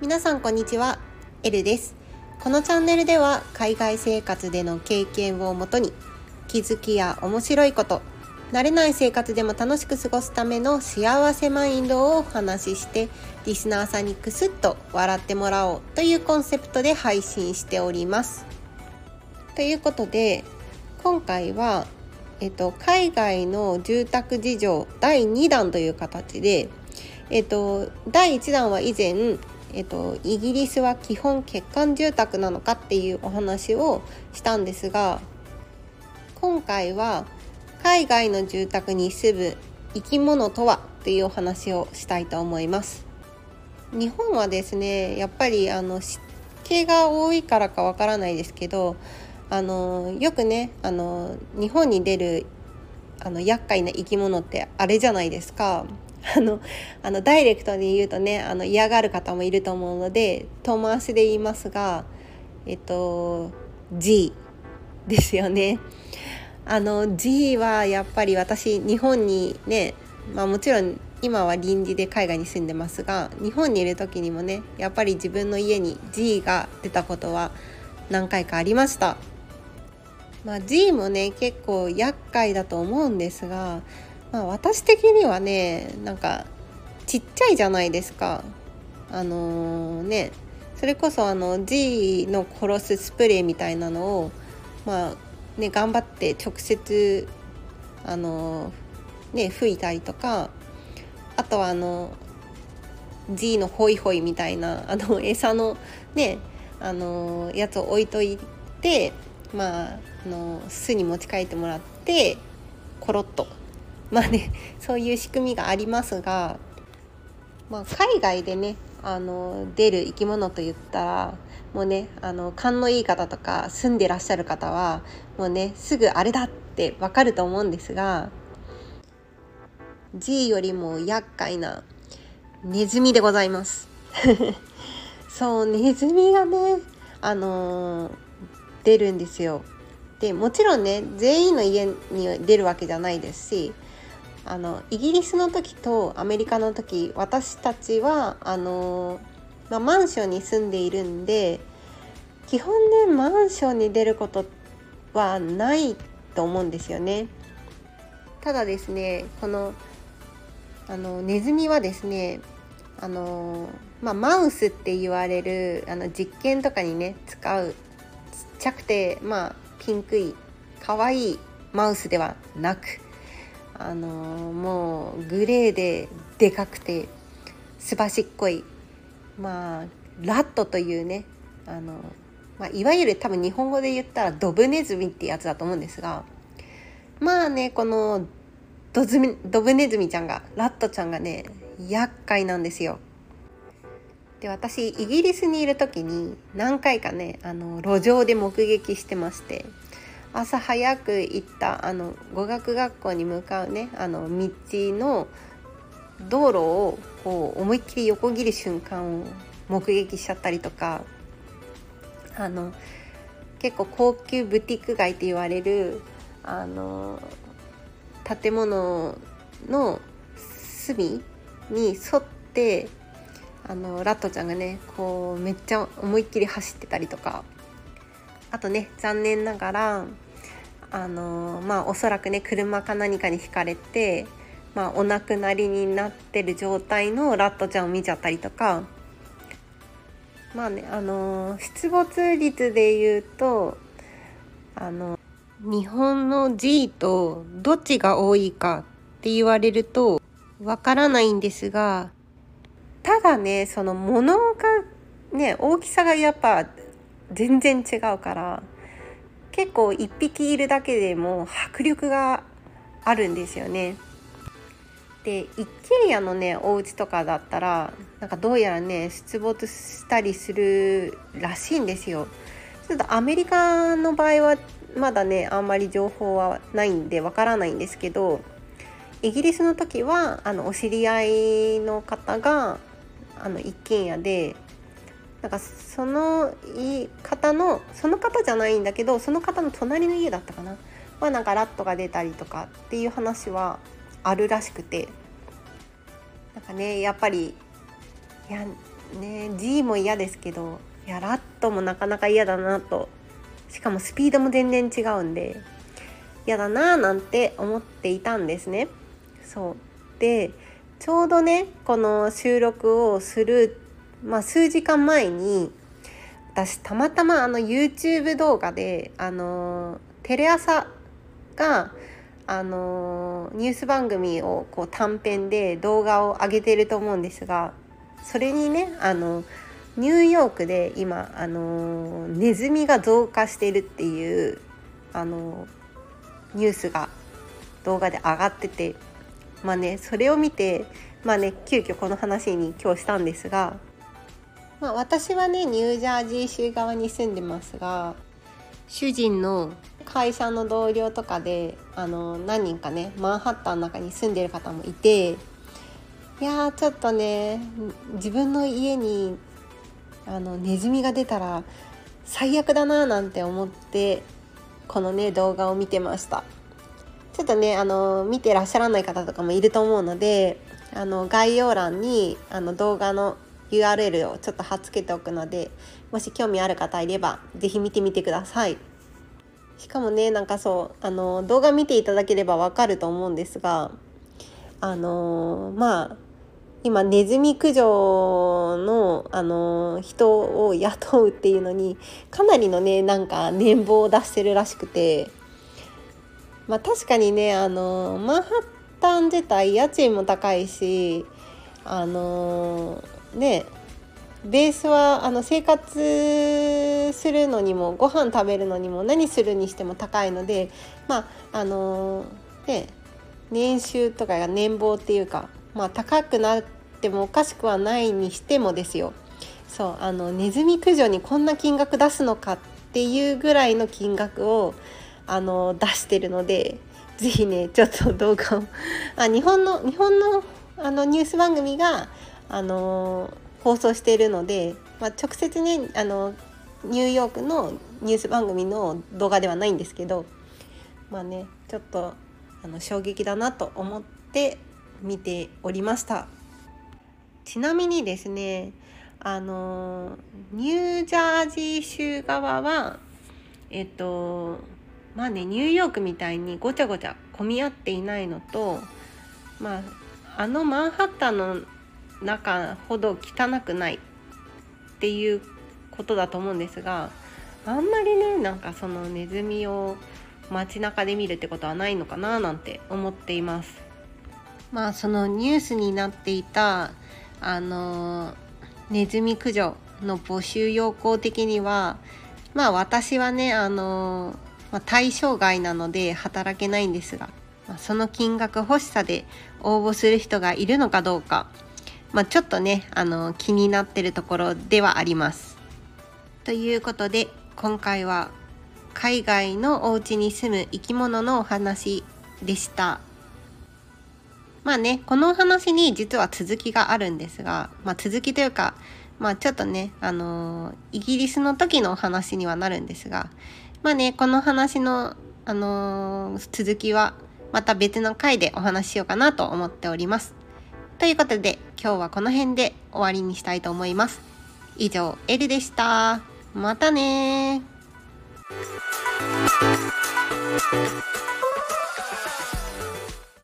皆さんこんにちは、エルです。このチャンネルでは海外生活での経験をもとに気づきや面白いこと、慣れない生活でも楽しく過ごすための幸せマインドをお話ししてリスナーさんにクスッと笑ってもらおうというコンセプトで配信しております。ということで今回は、えっと、海外の住宅事情第2弾という形で、えっと、第1弾は以前えっと、イギリスは基本欠陥住宅なのかっていうお話をしたんですが今回は海外の住宅に住む生き物とはというお話をしたいと思います。日本はですねやっぱりあの湿気が多いからかわからないですけどあのよくねあの日本に出るあの厄介な生き物ってあれじゃないですか あのあのダイレクトに言うとねあの嫌がる方もいると思うので遠回しで言いますがえっと G ですよね。あの G はやっぱり私日本にねまあもちろん今は臨時で海外に住んでますが日本にいる時にもねやっぱり自分の家に G が出たことは何回かありました。まあ、G もね結構厄介だと思うんですがまあ、私的にはねなんかちっちゃいじゃないですか。あのー、ねそれこそあの G の殺すスプレーみたいなのをまあね頑張って直接あのー、ね吹いたりとかあとはあの G のホイホイみたいなあの餌のねあのやつを置いといてまああの巣に持ち帰ってもらってコロッと。まあねそういう仕組みがありますが、まあ、海外でねあの出る生き物といったらもうねあの勘のいい方とか住んでらっしゃる方はもうねすぐあれだってわかると思うんですが G よりも厄介なネズミでございます。そうネズミがねあのー、出るんですよでもちろんね全員の家に出るわけじゃないですしあのイギリスの時とアメリカの時私たちはあの、まあ、マンションに住んでいるんで基本ねマンションに出ることはないと思うんですよね。ただですねこのあのネズミはですねあの、まあ、マウスって言われるあの実験とかにね使うちゃくてまあピンクい可愛いいマウスではなくあのもうグレーででかくてすばしっこいまあラットというねあの、まあ、いわゆる多分日本語で言ったらドブネズミってやつだと思うんですがまあねこのドズミドブネズミちゃんがラットちゃんがね厄介なんですよ。で私イギリスにいる時に何回かねあの路上で目撃してまして朝早く行ったあの語学学校に向かうねあの道の道路をこう思いっきり横切る瞬間を目撃しちゃったりとかあの結構高級ブティック街って言われるあの建物の隅に沿ってあのラットちゃんがねこうめっちゃ思いっきり走ってたりとかあとね残念ながらあのまあおそらくね車か何かにひかれて、まあ、お亡くなりになってる状態のラットちゃんを見ちゃったりとかまあねあの出没率で言うとあの日本の G とどっちが多いかって言われるとわからないんですがただねその物がね大きさがやっぱ全然違うから結構1匹いるだけでも迫力があるんですよね。で一軒家のねお家とかだったらなんかどうやらね出没したりするらしいんですよ。ちょっとアメリカの場合はまだねあんまり情報はないんでわからないんですけどイギリスの時はあのお知り合いの方があの一軒家でなんかその方のその方じゃないんだけどその方の隣の家だったかな。はなんかラットが出たりとかっていう話はあるらしくて。なんかねやっぱりいやね G も嫌ですけどいやラットもなかなか嫌だなと。しかもスピードも全然違うんで嫌だなーなんて思っていたんですね。そう。でちょうどねこの収録をする、まあ、数時間前に私たまたまあの YouTube 動画であのテレ朝があのニュース番組をこう短編で動画を上げてると思うんですがそれにねあのニューヨークで今あのネズミが増加してるっていうあのニュースが動画で上がっててまあねそれを見てまあね急遽この話に今日したんですが、まあ、私はねニュージャージー州側に住んでますが主人の会社の同僚とかであの何人かねマンハッタンの中に住んでる方もいていやちょっとね自分の家にあのネズミが出たら最悪だななんて思ってこのね動画を見てました。ちょっとねあの見てらっしゃらない方とかもいると思うのであの概要欄にあの動画の URL をちょっと貼っつけておくのでもし興味ある方いれば是非見てみてください。しかもねなんかそうあの動画見ていただければわかると思うんですがあのまあ今ネズミ駆除の、あの人を雇うっていうのにかなりのねなんか年俸を出してるらしくてまあ確かにねあのマンハッタン自体家賃も高いしあのねベースはあの生活するのにもご飯食べるのにも何するにしても高いのでまああのね年収とかが年俸っていうかまあ高くなってもおかしくはないにしてもですよ。そうあのネズミ駆除にこんな金額出すのかっていうぐらいの金額をあの出してるので是非ねちょっと動画をあ日本の日本のあのニュース番組があの放送しているので、まあ、直接ねあのニューヨークのニュース番組の動画ではないんですけどまあねちょっとあの衝撃だなと思って見ておりました。ちなみにですねあのニュージャージー州側はえっとまあねニューヨークみたいにごちゃごちゃ混み合っていないのとまああのマンハッタンの中ほど汚くないっていうことだと思うんですがあんまりねなんかそのネズミを街中で見るってことはないのかななんて思っています。まあそのニュースになっていたあのネズミ駆除の募集要項的にはまあ私はねあの、まあ、対象外なので働けないんですが、まあ、その金額欲しさで応募する人がいるのかどうかまあ、ちょっとねあの気になってるところではあります。ということで今回は海外のお家に住む生き物のお話でした。まあねこのお話に実は続きがあるんですが、まあ、続きというかまあちょっとねあのイギリスの時のお話にはなるんですがまあねこの話のあの続きはまた別の回でお話ししようかなと思っております。ということで今日はこの辺で終わりにしたいと思います。以上、エルでした。またね